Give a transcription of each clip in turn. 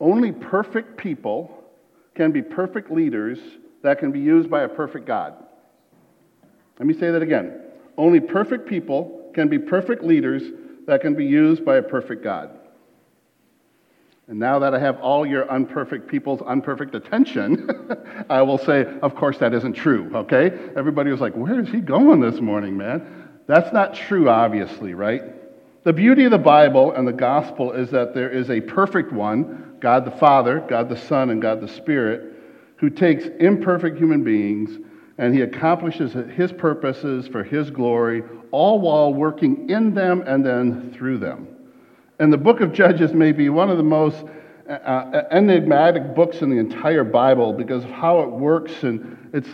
Only perfect people can be perfect leaders that can be used by a perfect God. Let me say that again. Only perfect people can be perfect leaders that can be used by a perfect God. And now that I have all your unperfect people's unperfect attention, I will say, of course, that isn't true, okay? Everybody was like, where is he going this morning, man? That's not true, obviously, right? The beauty of the Bible and the gospel is that there is a perfect one, God the Father, God the Son, and God the Spirit, who takes imperfect human beings and he accomplishes his purposes for his glory, all while working in them and then through them. And the book of Judges may be one of the most uh, uh, enigmatic books in the entire Bible because of how it works and it's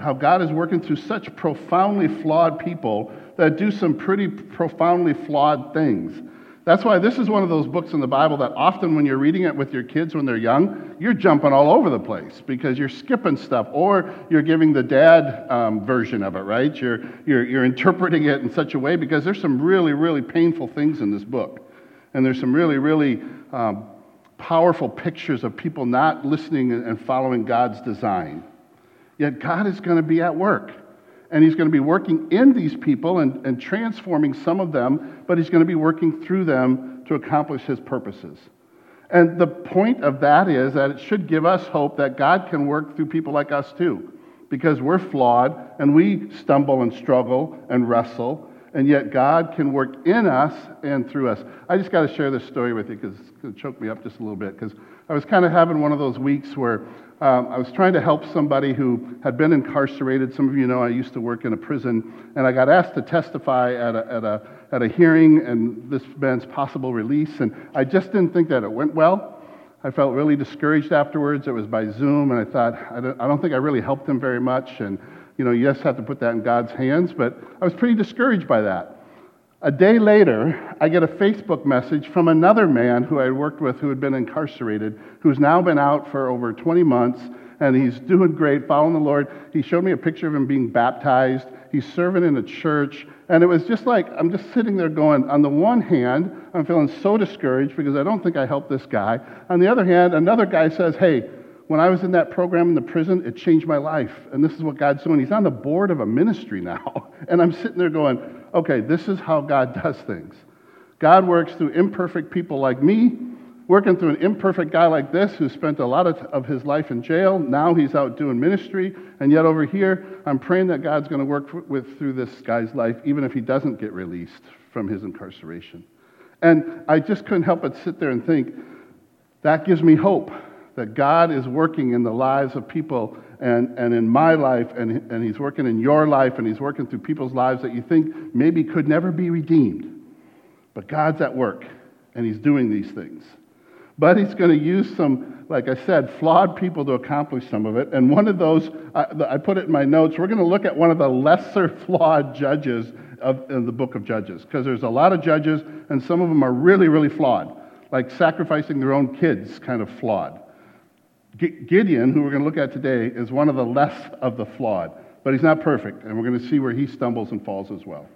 how God is working through such profoundly flawed people that do some pretty profoundly flawed things. That's why this is one of those books in the Bible that often when you're reading it with your kids when they're young, you're jumping all over the place because you're skipping stuff or you're giving the dad um, version of it, right? You're, you're, you're interpreting it in such a way because there's some really, really painful things in this book. And there's some really, really um, powerful pictures of people not listening and following God's design. Yet God is going to be at work. And He's going to be working in these people and, and transforming some of them, but He's going to be working through them to accomplish His purposes. And the point of that is that it should give us hope that God can work through people like us too, because we're flawed and we stumble and struggle and wrestle and yet God can work in us and through us. I just got to share this story with you because it's going to choke me up just a little bit. Because I was kind of having one of those weeks where um, I was trying to help somebody who had been incarcerated. Some of you know I used to work in a prison, and I got asked to testify at a, at a, at a hearing and this man's possible release. And I just didn't think that it went well. I felt really discouraged afterwards. It was by Zoom, and I thought, I don't, I don't think I really helped him very much. And you know, you just have to put that in God's hands, but I was pretty discouraged by that. A day later, I get a Facebook message from another man who I worked with who had been incarcerated, who's now been out for over 20 months, and he's doing great, following the Lord. He showed me a picture of him being baptized. He's serving in a church, and it was just like, I'm just sitting there going, on the one hand, I'm feeling so discouraged because I don't think I helped this guy. On the other hand, another guy says, Hey, when I was in that program in the prison, it changed my life. And this is what God's doing. He's on the board of a ministry now. And I'm sitting there going, okay, this is how God does things. God works through imperfect people like me, working through an imperfect guy like this who spent a lot of, of his life in jail. Now he's out doing ministry. And yet over here, I'm praying that God's going to work with, through this guy's life, even if he doesn't get released from his incarceration. And I just couldn't help but sit there and think, that gives me hope that God is working in the lives of people and, and in my life, and, and He's working in your life, and He's working through people's lives that you think maybe could never be redeemed. But God's at work, and He's doing these things. But He's going to use some, like I said, flawed people to accomplish some of it. And one of those, I, I put it in my notes, we're going to look at one of the lesser flawed judges of, in the book of Judges, because there's a lot of judges, and some of them are really, really flawed, like sacrificing their own kids, kind of flawed. Gideon, who we're going to look at today, is one of the less of the flawed, but he's not perfect, and we're going to see where he stumbles and falls as well.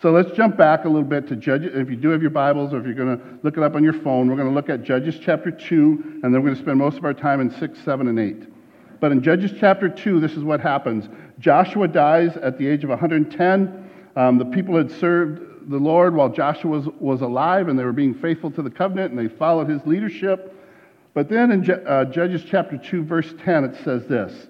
So let's jump back a little bit to Judges. If you do have your Bibles, or if you're going to look it up on your phone, we're going to look at Judges chapter 2, and then we're going to spend most of our time in 6, 7, and 8. But in Judges chapter 2, this is what happens Joshua dies at the age of 110. Um, the people had served the Lord while Joshua was, was alive, and they were being faithful to the covenant, and they followed his leadership. But then in uh, Judges chapter 2, verse 10, it says this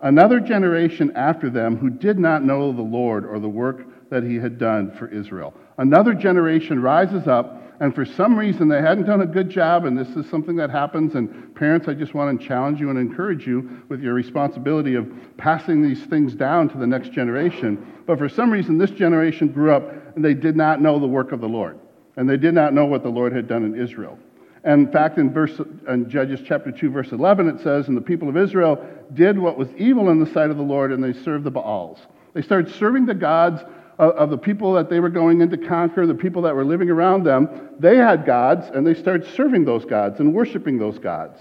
Another generation after them who did not know the Lord or the work that he had done for Israel. Another generation rises up, and for some reason they hadn't done a good job, and this is something that happens. And parents, I just want to challenge you and encourage you with your responsibility of passing these things down to the next generation. But for some reason, this generation grew up and they did not know the work of the Lord, and they did not know what the Lord had done in Israel. And in fact, in, verse, in Judges chapter 2, verse 11, it says, And the people of Israel did what was evil in the sight of the Lord, and they served the Baals. They started serving the gods of, of the people that they were going in to conquer, the people that were living around them. They had gods, and they started serving those gods and worshiping those gods.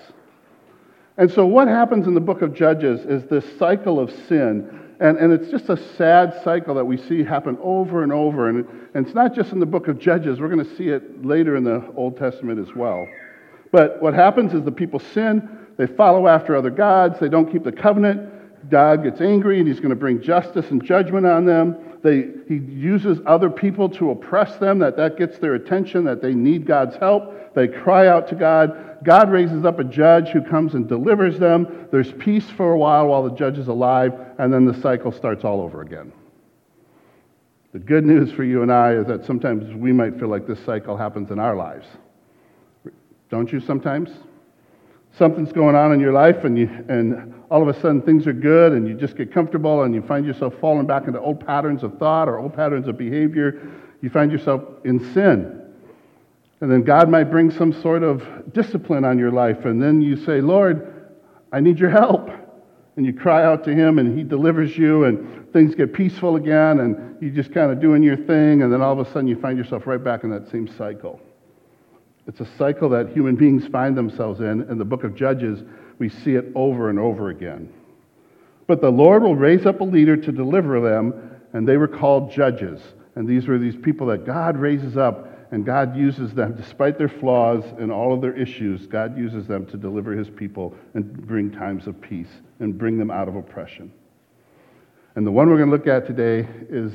And so, what happens in the book of Judges is this cycle of sin and, and it's just a sad cycle that we see happen over and over. And, and it's not just in the book of Judges, we're going to see it later in the Old Testament as well. But what happens is the people sin, they follow after other gods, they don't keep the covenant. God gets angry and he's going to bring justice and judgment on them. They, he uses other people to oppress them, that that gets their attention, that they need God's help. They cry out to God. God raises up a judge who comes and delivers them. There's peace for a while while the judge is alive, and then the cycle starts all over again. The good news for you and I is that sometimes we might feel like this cycle happens in our lives. Don't you sometimes? Something's going on in your life, and, you, and all of a sudden things are good, and you just get comfortable, and you find yourself falling back into old patterns of thought or old patterns of behavior. You find yourself in sin. And then God might bring some sort of discipline on your life, and then you say, Lord, I need your help. And you cry out to Him, and He delivers you, and things get peaceful again, and you're just kind of doing your thing, and then all of a sudden you find yourself right back in that same cycle. It's a cycle that human beings find themselves in. In the book of Judges, we see it over and over again. But the Lord will raise up a leader to deliver them, and they were called judges. And these were these people that God raises up, and God uses them, despite their flaws and all of their issues, God uses them to deliver his people and bring times of peace and bring them out of oppression. And the one we're going to look at today is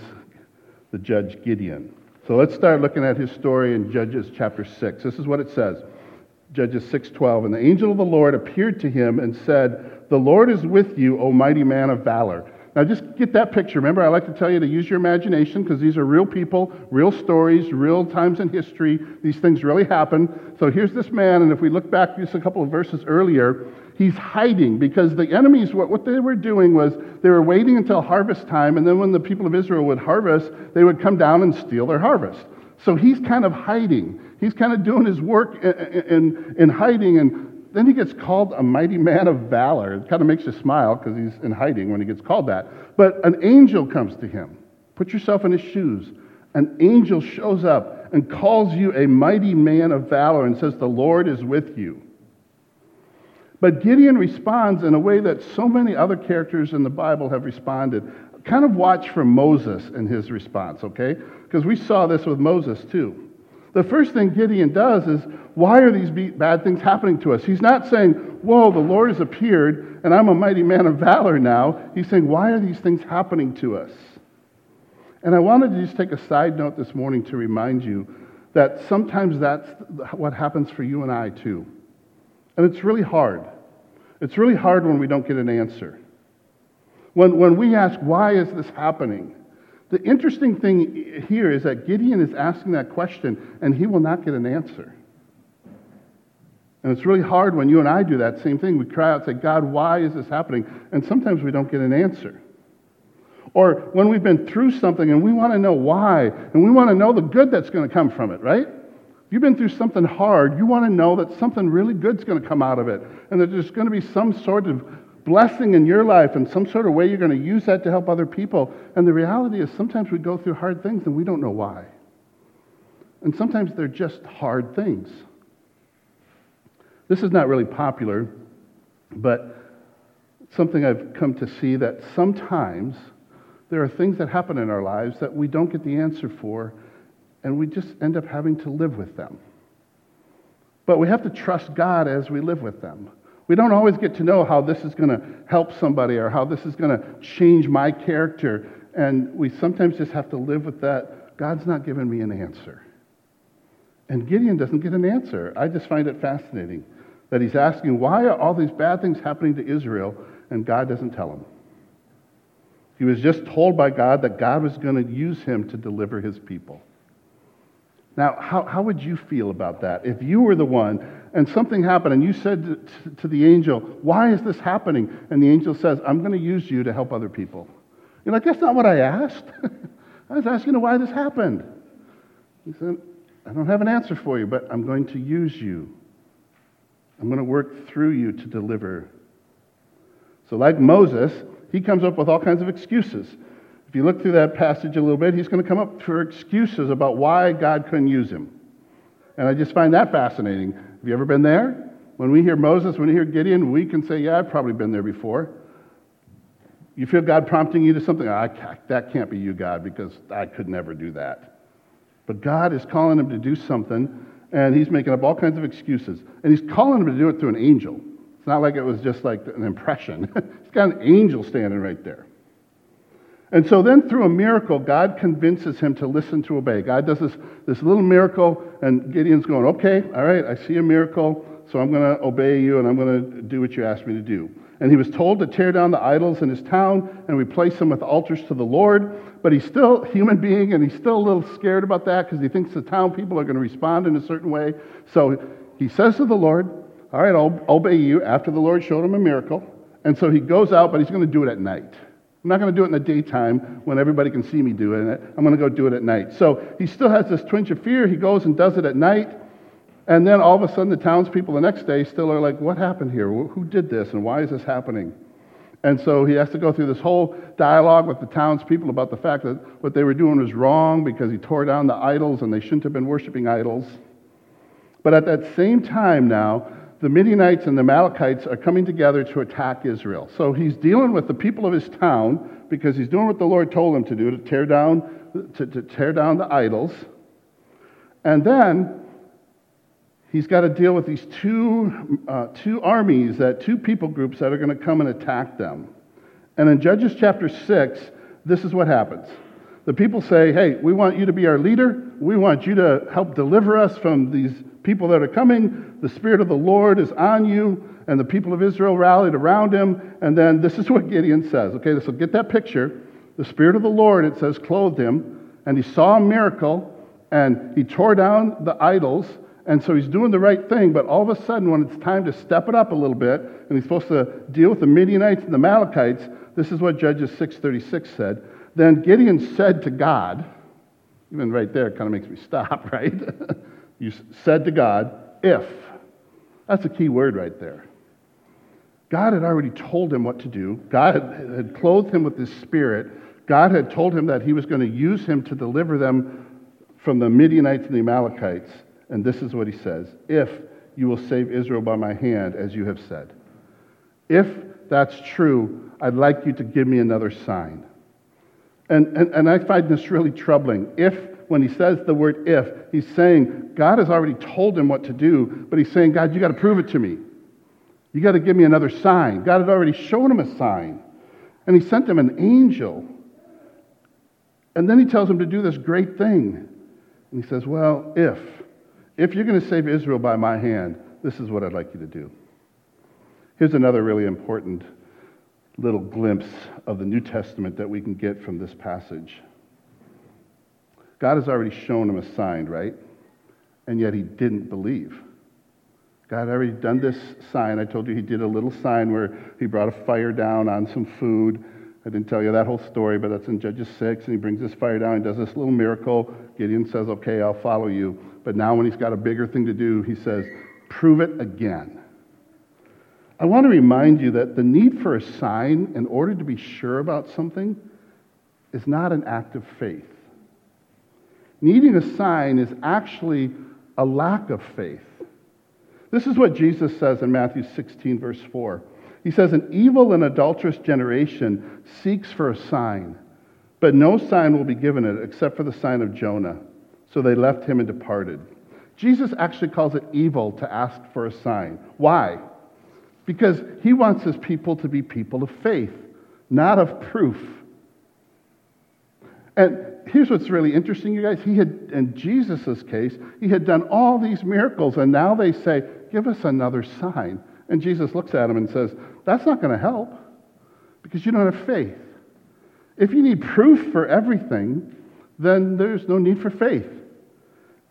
the judge Gideon. So let's start looking at his story in Judges chapter 6. This is what it says. Judges 6:12 and the angel of the Lord appeared to him and said, "The Lord is with you, O mighty man of valor." Now just get that picture. Remember, I like to tell you to use your imagination because these are real people, real stories, real times in history. These things really happen. So here's this man, and if we look back just a couple of verses earlier, he's hiding because the enemies, what, what they were doing was they were waiting until harvest time, and then when the people of Israel would harvest, they would come down and steal their harvest. So he's kind of hiding. He's kind of doing his work in, in, in hiding, and then he gets called a mighty man of valor. It kind of makes you smile because he's in hiding when he gets called that. But an angel comes to him. Put yourself in his shoes. An angel shows up and calls you a mighty man of valor and says, The Lord is with you. But Gideon responds in a way that so many other characters in the Bible have responded. Kind of watch for Moses in his response, okay? Because we saw this with Moses too. The first thing Gideon does is, why are these bad things happening to us? He's not saying, whoa, the Lord has appeared and I'm a mighty man of valor now. He's saying, why are these things happening to us? And I wanted to just take a side note this morning to remind you that sometimes that's what happens for you and I too. And it's really hard. It's really hard when we don't get an answer. When, when we ask, why is this happening? The interesting thing here is that Gideon is asking that question and he will not get an answer. And it's really hard when you and I do that same thing. We cry out, say, God, why is this happening? And sometimes we don't get an answer. Or when we've been through something and we want to know why, and we want to know the good that's going to come from it, right? If you've been through something hard, you want to know that something really good's going to come out of it, and that there's going to be some sort of blessing in your life and some sort of way you're going to use that to help other people. And the reality is sometimes we go through hard things and we don't know why. And sometimes they're just hard things. This is not really popular, but something I've come to see that sometimes there are things that happen in our lives that we don't get the answer for and we just end up having to live with them. But we have to trust God as we live with them. We don't always get to know how this is going to help somebody or how this is going to change my character. And we sometimes just have to live with that. God's not giving me an answer. And Gideon doesn't get an answer. I just find it fascinating that he's asking, why are all these bad things happening to Israel? And God doesn't tell him. He was just told by God that God was going to use him to deliver his people. Now, how, how would you feel about that? If you were the one and something happened and you said to, to the angel, Why is this happening? And the angel says, I'm going to use you to help other people. You're like, That's not what I asked. I was asking why this happened. He said, I don't have an answer for you, but I'm going to use you. I'm going to work through you to deliver. So, like Moses, he comes up with all kinds of excuses. If you look through that passage a little bit, he's going to come up for excuses about why God couldn't use him. And I just find that fascinating. Have you ever been there? When we hear Moses, when we hear Gideon, we can say, Yeah, I've probably been there before. You feel God prompting you to something? I, that can't be you, God, because I could never do that. But God is calling him to do something, and he's making up all kinds of excuses. And he's calling him to do it through an angel. It's not like it was just like an impression. he's got an angel standing right there. And so then, through a miracle, God convinces him to listen to obey. God does this, this little miracle, and Gideon's going, Okay, all right, I see a miracle, so I'm going to obey you and I'm going to do what you asked me to do. And he was told to tear down the idols in his town and replace them with altars to the Lord. But he's still a human being and he's still a little scared about that because he thinks the town people are going to respond in a certain way. So he says to the Lord, All right, I'll obey you after the Lord showed him a miracle. And so he goes out, but he's going to do it at night. I'm not going to do it in the daytime when everybody can see me doing it. I'm going to go do it at night. So he still has this twinge of fear. He goes and does it at night. And then all of a sudden, the townspeople the next day still are like, What happened here? Who did this? And why is this happening? And so he has to go through this whole dialogue with the townspeople about the fact that what they were doing was wrong because he tore down the idols and they shouldn't have been worshiping idols. But at that same time now, the Midianites and the Amalekites are coming together to attack Israel. So he's dealing with the people of his town because he's doing what the Lord told him to do to tear down, to, to tear down the idols. And then he's got to deal with these two, uh, two armies, that two people groups that are going to come and attack them. And in Judges chapter 6, this is what happens. The people say, Hey, we want you to be our leader. We want you to help deliver us from these people that are coming. The Spirit of the Lord is on you. And the people of Israel rallied around him. And then this is what Gideon says. Okay, so get that picture. The Spirit of the Lord, it says, clothed him. And he saw a miracle. And he tore down the idols. And so he's doing the right thing. But all of a sudden, when it's time to step it up a little bit, and he's supposed to deal with the Midianites and the Amalekites, this is what Judges 6.36 said. Then Gideon said to God, even right there, it kind of makes me stop, right? you said to God, if. That's a key word right there. God had already told him what to do. God had clothed him with his spirit. God had told him that he was going to use him to deliver them from the Midianites and the Amalekites. And this is what he says If you will save Israel by my hand, as you have said. If that's true, I'd like you to give me another sign. And, and, and I find this really troubling. If, when he says the word if, he's saying God has already told him what to do, but he's saying, God, you got to prove it to me. You got to give me another sign. God had already shown him a sign. And he sent him an angel. And then he tells him to do this great thing. And he says, Well, if, if you're going to save Israel by my hand, this is what I'd like you to do. Here's another really important little glimpse of the New Testament that we can get from this passage. God has already shown him a sign, right? And yet he didn't believe. God had already done this sign. I told you he did a little sign where he brought a fire down on some food. I didn't tell you that whole story, but that's in Judges 6. And he brings this fire down and does this little miracle. Gideon says, Okay, I'll follow you. But now, when he's got a bigger thing to do, he says, Prove it again. I want to remind you that the need for a sign in order to be sure about something is not an act of faith. Needing a sign is actually a lack of faith. This is what Jesus says in Matthew 16, verse 4. He says, An evil and adulterous generation seeks for a sign, but no sign will be given it except for the sign of Jonah. So they left him and departed. Jesus actually calls it evil to ask for a sign. Why? Because he wants his people to be people of faith, not of proof. And here's what's really interesting, you guys. He had, in Jesus' case, he had done all these miracles, and now they say, Give us another sign. And Jesus looks at him and says, That's not going to help because you don't have faith. If you need proof for everything, then there's no need for faith.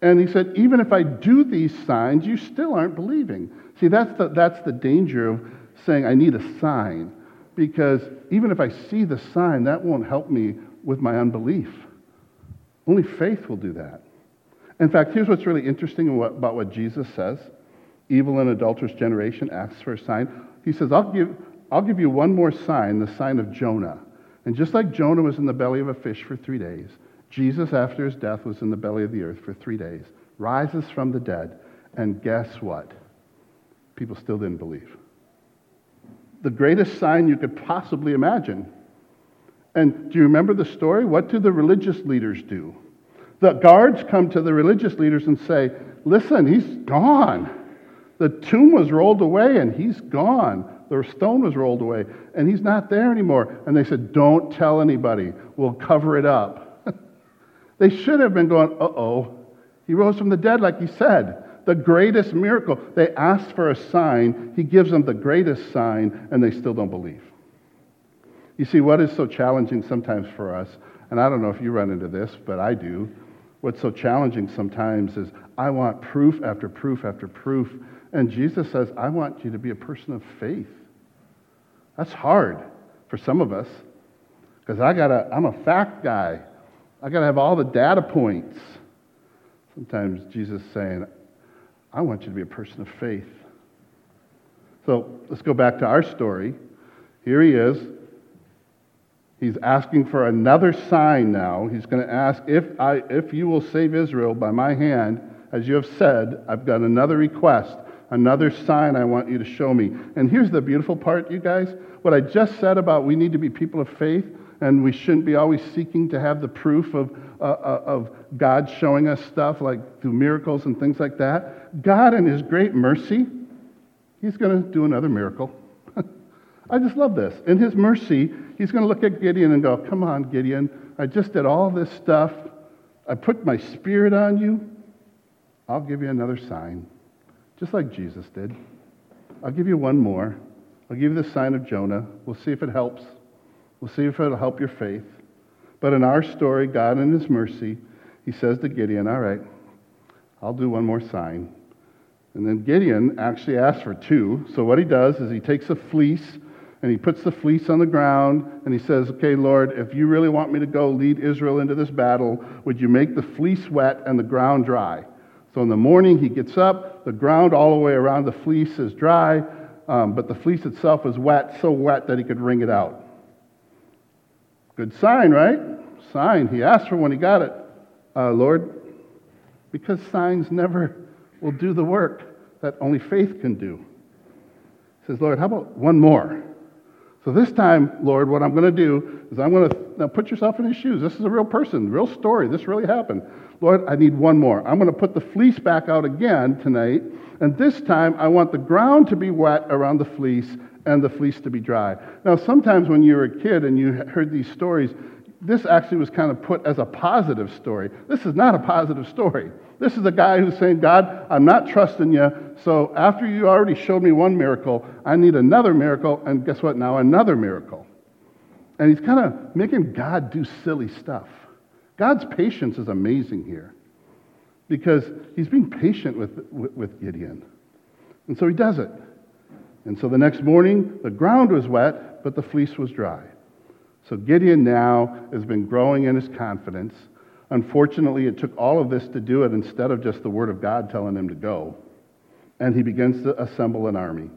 And he said, Even if I do these signs, you still aren't believing. See, that's the, that's the danger of saying, I need a sign. Because even if I see the sign, that won't help me with my unbelief. Only faith will do that. In fact, here's what's really interesting about what Jesus says evil and adulterous generation asks for a sign. He says, I'll give, I'll give you one more sign, the sign of Jonah. And just like Jonah was in the belly of a fish for three days, Jesus, after his death, was in the belly of the earth for three days, rises from the dead, and guess what? people still didn't believe. The greatest sign you could possibly imagine. And do you remember the story? What do the religious leaders do? The guards come to the religious leaders and say, Listen, he's gone. The tomb was rolled away and he's gone. The stone was rolled away and he's not there anymore. And they said, Don't tell anybody. We'll cover it up. They should have been going, Uh oh. He rose from the dead, like he said. The greatest miracle. They asked for a sign. He gives them the greatest sign, and they still don't believe. You see, what is so challenging sometimes for us, and I don't know if you run into this, but I do. What's so challenging sometimes is I want proof after proof after proof. And Jesus says, I want you to be a person of faith. That's hard for some of us because I gotta, I'm a fact guy. I got to have all the data points. Sometimes Jesus is saying, I want you to be a person of faith. So let's go back to our story. Here he is. He's asking for another sign now. He's going to ask, if, I, if you will save Israel by my hand, as you have said, I've got another request, another sign I want you to show me. And here's the beautiful part, you guys. What I just said about we need to be people of faith, and we shouldn't be always seeking to have the proof of, uh, uh, of God showing us stuff like through miracles and things like that. God, in His great mercy, He's going to do another miracle. I just love this. In His mercy, He's going to look at Gideon and go, Come on, Gideon. I just did all this stuff. I put my spirit on you. I'll give you another sign, just like Jesus did. I'll give you one more. I'll give you the sign of Jonah. We'll see if it helps. We'll see if it'll help your faith. But in our story, God, in His mercy, He says to Gideon, All right, I'll do one more sign. And then Gideon actually asks for two. So what he does is he takes a fleece and he puts the fleece on the ground and he says, Okay, Lord, if you really want me to go lead Israel into this battle, would you make the fleece wet and the ground dry? So in the morning, he gets up, the ground all the way around the fleece is dry, um, but the fleece itself is wet, so wet that he could wring it out. Good sign, right? Sign. He asked for when he got it, uh, Lord, because signs never will do the work that only faith can do. He says, Lord, how about one more? So this time, Lord, what I'm going to do is I'm going to now put yourself in his shoes. This is a real person, real story. This really happened. Lord, I need one more. I'm going to put the fleece back out again tonight, and this time I want the ground to be wet around the fleece and the fleece to be dry. Now, sometimes when you were a kid and you heard these stories, this actually was kind of put as a positive story. This is not a positive story. This is a guy who's saying, God, I'm not trusting you. So after you already showed me one miracle, I need another miracle. And guess what? Now another miracle. And he's kind of making God do silly stuff. God's patience is amazing here because he's being patient with, with, with Gideon. And so he does it. And so the next morning, the ground was wet, but the fleece was dry. So Gideon now has been growing in his confidence. Unfortunately, it took all of this to do it instead of just the word of God telling him to go. And he begins to assemble an army.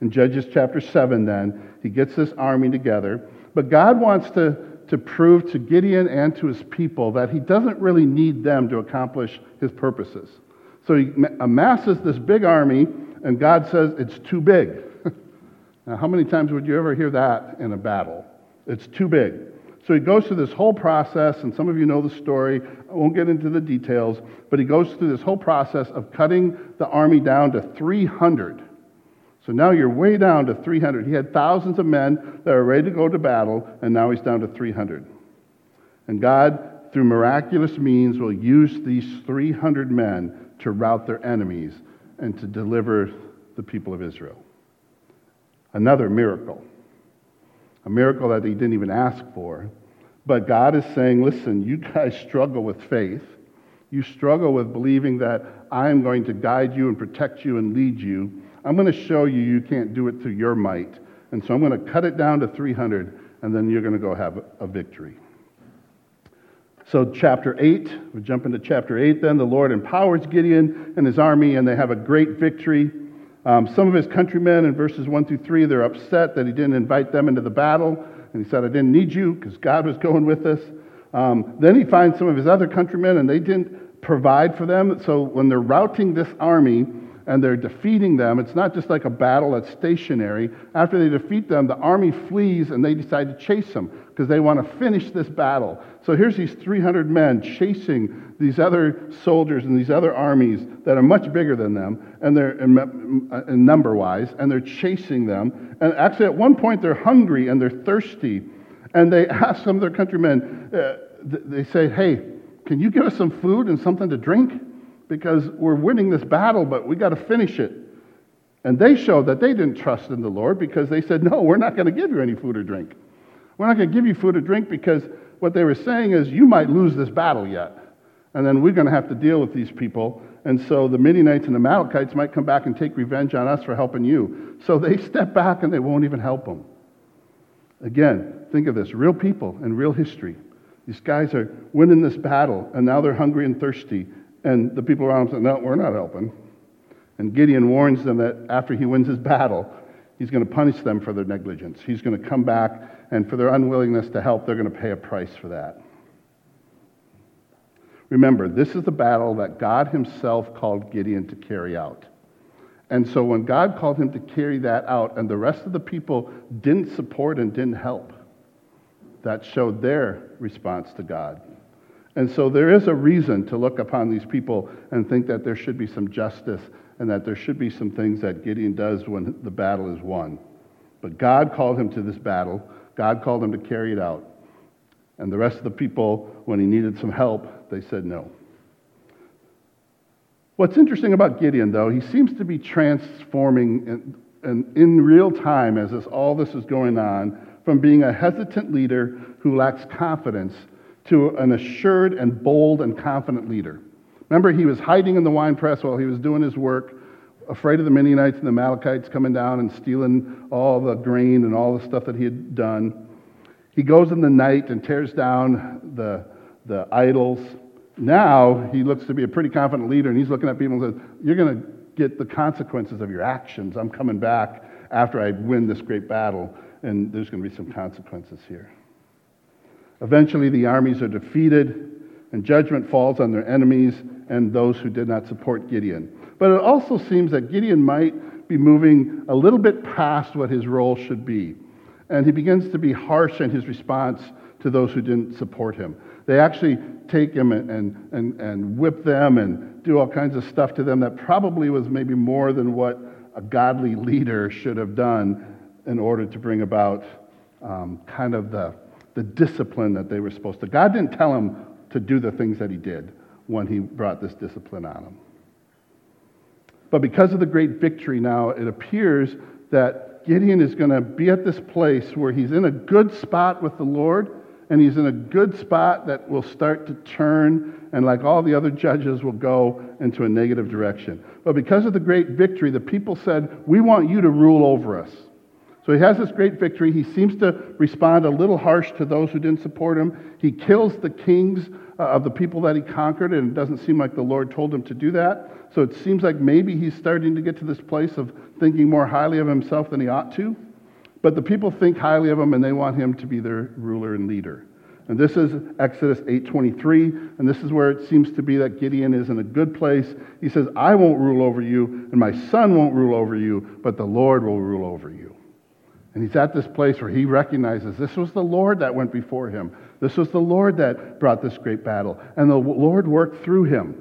In Judges chapter 7, then, he gets this army together. But God wants to, to prove to Gideon and to his people that he doesn't really need them to accomplish his purposes. So he amasses this big army, and God says it's too big. now, how many times would you ever hear that in a battle? It's too big. So he goes through this whole process, and some of you know the story. I won't get into the details, but he goes through this whole process of cutting the army down to 300. So now you're way down to 300. He had thousands of men that are ready to go to battle, and now he's down to 300. And God, through miraculous means, will use these 300 men to rout their enemies and to deliver the people of Israel. Another miracle a miracle that he didn't even ask for. But God is saying, listen, you guys struggle with faith. You struggle with believing that I am going to guide you and protect you and lead you. I'm going to show you you can't do it through your might. And so I'm going to cut it down to 300, and then you're going to go have a victory. So, chapter 8, we jump into chapter 8 then. The Lord empowers Gideon and his army, and they have a great victory. Um, some of his countrymen in verses 1 through 3, they're upset that he didn't invite them into the battle. And he said, I didn't need you because God was going with us. Um, then he finds some of his other countrymen, and they didn't provide for them. So when they're routing this army and they're defeating them, it's not just like a battle that's stationary. After they defeat them, the army flees and they decide to chase them because they want to finish this battle. So here's these 300 men chasing these other soldiers and these other armies that are much bigger than them, and they're in, in number wise, and they're chasing them. And actually, at one point, they're hungry and they're thirsty. And they ask some of their countrymen, uh, they say, Hey, can you give us some food and something to drink? Because we're winning this battle, but we got to finish it. And they showed that they didn't trust in the Lord because they said, No, we're not going to give you any food or drink. We're not going to give you food or drink because what they were saying is, You might lose this battle yet. And then we're going to have to deal with these people. And so the Midianites and the Amalekites might come back and take revenge on us for helping you. So they step back and they won't even help them. Again, think of this real people and real history. These guys are winning this battle, and now they're hungry and thirsty. And the people around him say, No, we're not helping. And Gideon warns them that after he wins his battle, he's going to punish them for their negligence. He's going to come back, and for their unwillingness to help, they're going to pay a price for that. Remember, this is the battle that God Himself called Gideon to carry out. And so when God called him to carry that out, and the rest of the people didn't support and didn't help, that showed their response to God. And so there is a reason to look upon these people and think that there should be some justice and that there should be some things that Gideon does when the battle is won. But God called him to this battle, God called him to carry it out. And the rest of the people, when he needed some help, they said no. What's interesting about Gideon, though, he seems to be transforming in, in, in real time as this, all this is going on from being a hesitant leader who lacks confidence to an assured and bold and confident leader. Remember, he was hiding in the wine press while he was doing his work, afraid of the Midianites and the Amalekites coming down and stealing all the grain and all the stuff that he had done. He goes in the night and tears down the, the idols. Now he looks to be a pretty confident leader, and he's looking at people and says, You're going to get the consequences of your actions. I'm coming back after I win this great battle and there's going to be some consequences here. Eventually, the armies are defeated, and judgment falls on their enemies and those who did not support Gideon. But it also seems that Gideon might be moving a little bit past what his role should be. And he begins to be harsh in his response to those who didn't support him. They actually take him and, and, and whip them and do all kinds of stuff to them that probably was maybe more than what a godly leader should have done in order to bring about um, kind of the, the discipline that they were supposed to. God didn't tell him to do the things that he did when he brought this discipline on him. But because of the great victory now, it appears that Gideon is going to be at this place where he's in a good spot with the Lord, and he's in a good spot that will start to turn, and like all the other judges, will go into a negative direction. But because of the great victory, the people said, We want you to rule over us. So he has this great victory. He seems to respond a little harsh to those who didn't support him. He kills the kings uh, of the people that he conquered, and it doesn't seem like the Lord told him to do that. So it seems like maybe he's starting to get to this place of thinking more highly of himself than he ought to. But the people think highly of him, and they want him to be their ruler and leader. And this is Exodus 8:23, and this is where it seems to be that Gideon is in a good place. He says, "I won't rule over you, and my son won't rule over you, but the Lord will rule over you." And he's at this place where he recognizes this was the Lord that went before him. This was the Lord that brought this great battle. And the Lord worked through him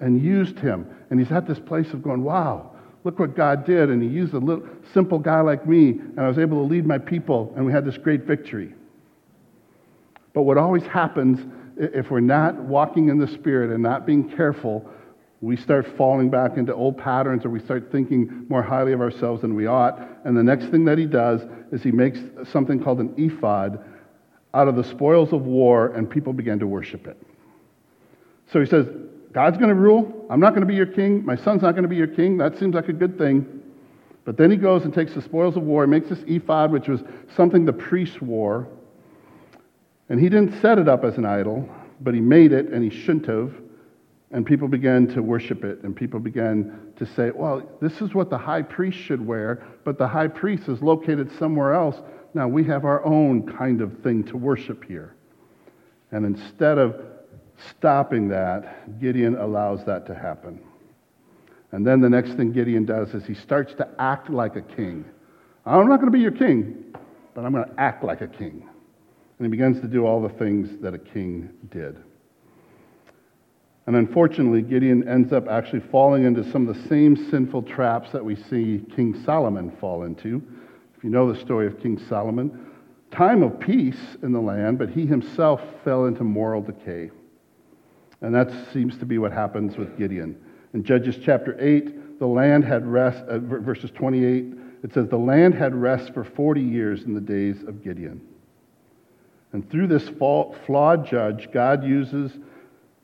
and used him. And he's at this place of going, wow, look what God did. And he used a little simple guy like me, and I was able to lead my people, and we had this great victory. But what always happens if we're not walking in the Spirit and not being careful we start falling back into old patterns or we start thinking more highly of ourselves than we ought. And the next thing that he does is he makes something called an ephod out of the spoils of war, and people began to worship it. So he says, God's going to rule. I'm not going to be your king. My son's not going to be your king. That seems like a good thing. But then he goes and takes the spoils of war, makes this ephod, which was something the priests wore. And he didn't set it up as an idol, but he made it, and he shouldn't have. And people began to worship it, and people began to say, well, this is what the high priest should wear, but the high priest is located somewhere else. Now we have our own kind of thing to worship here. And instead of stopping that, Gideon allows that to happen. And then the next thing Gideon does is he starts to act like a king. I'm not going to be your king, but I'm going to act like a king. And he begins to do all the things that a king did. And unfortunately, Gideon ends up actually falling into some of the same sinful traps that we see King Solomon fall into. If you know the story of King Solomon, time of peace in the land, but he himself fell into moral decay. And that seems to be what happens with Gideon. In Judges chapter 8, the land had rest, uh, verses 28, it says, The land had rest for 40 years in the days of Gideon. And through this flawed judge, God uses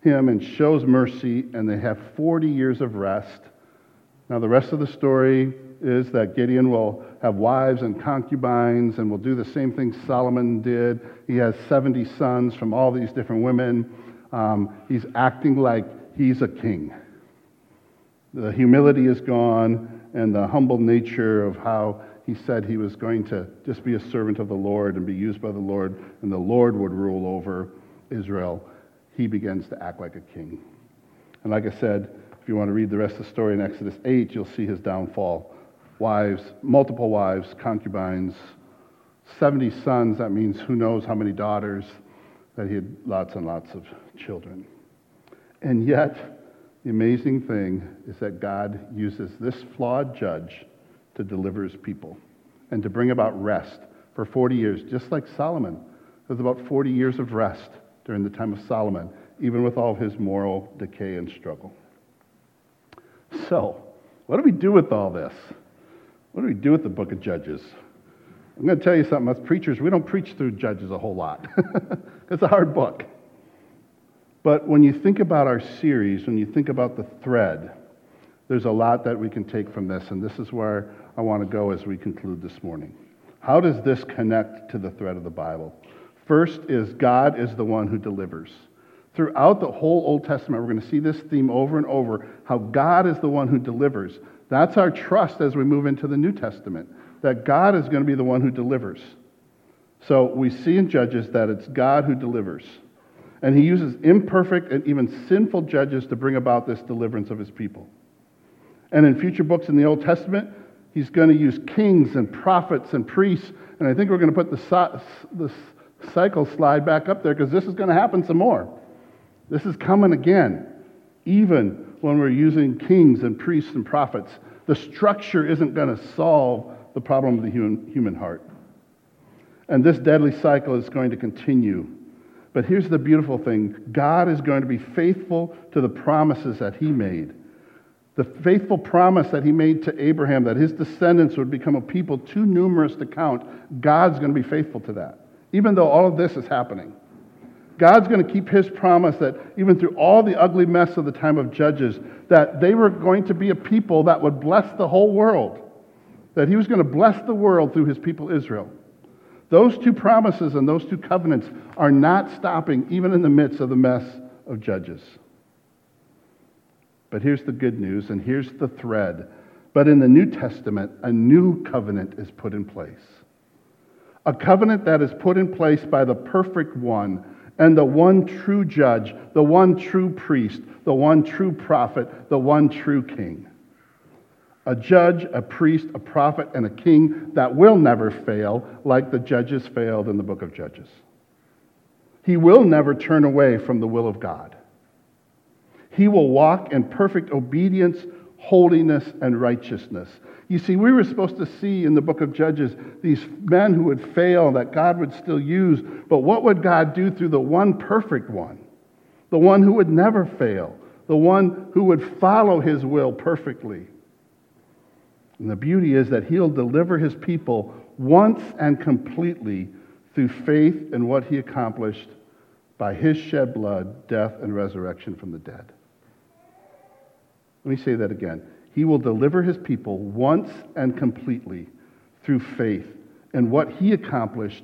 him and shows mercy, and they have 40 years of rest. Now, the rest of the story is that Gideon will have wives and concubines and will do the same thing Solomon did. He has 70 sons from all these different women. Um, he's acting like he's a king. The humility is gone, and the humble nature of how he said he was going to just be a servant of the Lord and be used by the Lord, and the Lord would rule over Israel. He begins to act like a king. And like I said, if you want to read the rest of the story in Exodus 8, you'll see his downfall. Wives, multiple wives, concubines, 70 sons, that means who knows how many daughters, that he had lots and lots of children. And yet, the amazing thing is that God uses this flawed judge to deliver his people and to bring about rest for 40 years, just like Solomon. There was about 40 years of rest during the time of Solomon, even with all his moral decay and struggle. So, what do we do with all this? What do we do with the book of Judges? I'm going to tell you something. As preachers, we don't preach through Judges a whole lot. it's a hard book. But when you think about our series, when you think about the thread, there's a lot that we can take from this, and this is where I want to go as we conclude this morning. How does this connect to the thread of the Bible? First is God is the one who delivers. Throughout the whole Old Testament, we're going to see this theme over and over how God is the one who delivers. That's our trust as we move into the New Testament, that God is going to be the one who delivers. So we see in Judges that it's God who delivers. And he uses imperfect and even sinful judges to bring about this deliverance of his people. And in future books in the Old Testament, he's going to use kings and prophets and priests. And I think we're going to put the, the cycle slide back up there because this is going to happen some more. This is coming again, even when we're using kings and priests and prophets. The structure isn't going to solve the problem of the human, human heart. And this deadly cycle is going to continue. But here's the beautiful thing God is going to be faithful to the promises that He made. The faithful promise that he made to Abraham that his descendants would become a people too numerous to count, God's going to be faithful to that, even though all of this is happening. God's going to keep his promise that even through all the ugly mess of the time of Judges, that they were going to be a people that would bless the whole world, that he was going to bless the world through his people Israel. Those two promises and those two covenants are not stopping even in the midst of the mess of Judges. But here's the good news, and here's the thread. But in the New Testament, a new covenant is put in place. A covenant that is put in place by the perfect one and the one true judge, the one true priest, the one true prophet, the one true king. A judge, a priest, a prophet, and a king that will never fail like the judges failed in the book of Judges. He will never turn away from the will of God. He will walk in perfect obedience, holiness, and righteousness. You see, we were supposed to see in the book of Judges these men who would fail that God would still use, but what would God do through the one perfect one? The one who would never fail, the one who would follow his will perfectly. And the beauty is that he'll deliver his people once and completely through faith in what he accomplished by his shed blood, death, and resurrection from the dead. Let me say that again. He will deliver his people once and completely through faith in what he accomplished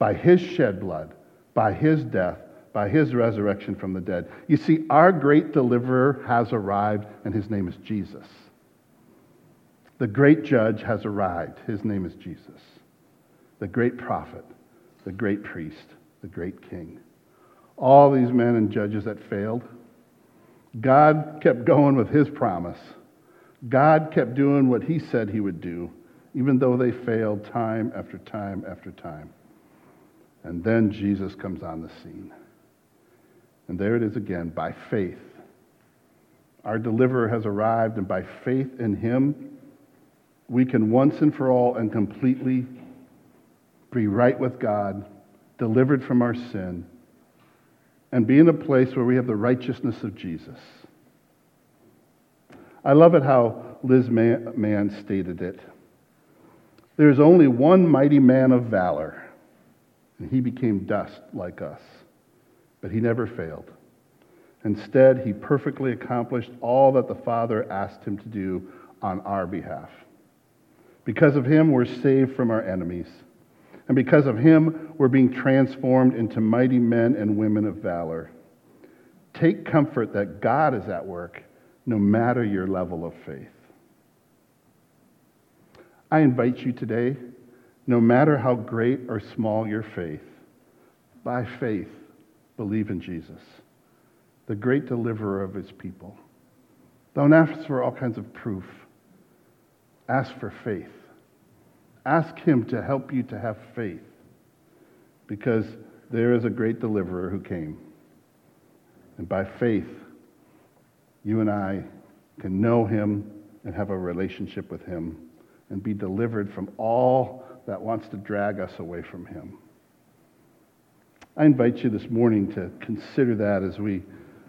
by his shed blood, by his death, by his resurrection from the dead. You see, our great deliverer has arrived, and his name is Jesus. The great judge has arrived. His name is Jesus. The great prophet, the great priest, the great king. All these men and judges that failed, God kept going with his promise. God kept doing what he said he would do, even though they failed time after time after time. And then Jesus comes on the scene. And there it is again by faith. Our deliverer has arrived, and by faith in him, we can once and for all and completely be right with God, delivered from our sin, and be in a place where we have the righteousness of Jesus. I love it how Liz Mann stated it. There is only one mighty man of valor, and he became dust like us, but he never failed. Instead, he perfectly accomplished all that the Father asked him to do on our behalf. Because of him, we're saved from our enemies. And because of him, we're being transformed into mighty men and women of valor. Take comfort that God is at work, no matter your level of faith. I invite you today, no matter how great or small your faith, by faith, believe in Jesus, the great deliverer of his people. Don't ask for all kinds of proof. Ask for faith. Ask Him to help you to have faith because there is a great deliverer who came. And by faith, you and I can know Him and have a relationship with Him and be delivered from all that wants to drag us away from Him. I invite you this morning to consider that as we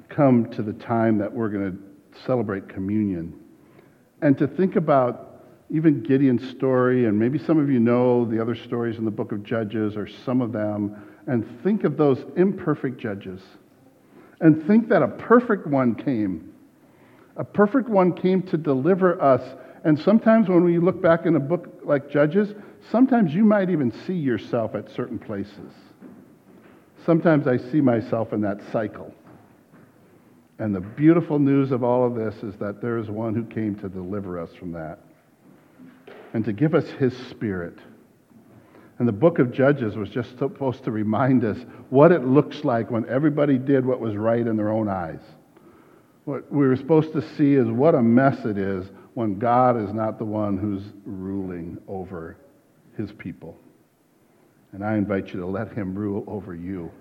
come to the time that we're going to celebrate communion and to think about even Gideon's story, and maybe some of you know the other stories in the book of Judges or some of them, and think of those imperfect judges. And think that a perfect one came. A perfect one came to deliver us. And sometimes when we look back in a book like Judges, sometimes you might even see yourself at certain places. Sometimes I see myself in that cycle. And the beautiful news of all of this is that there is one who came to deliver us from that and to give us his spirit. And the book of Judges was just supposed to remind us what it looks like when everybody did what was right in their own eyes. What we were supposed to see is what a mess it is when God is not the one who's ruling over his people. And I invite you to let him rule over you.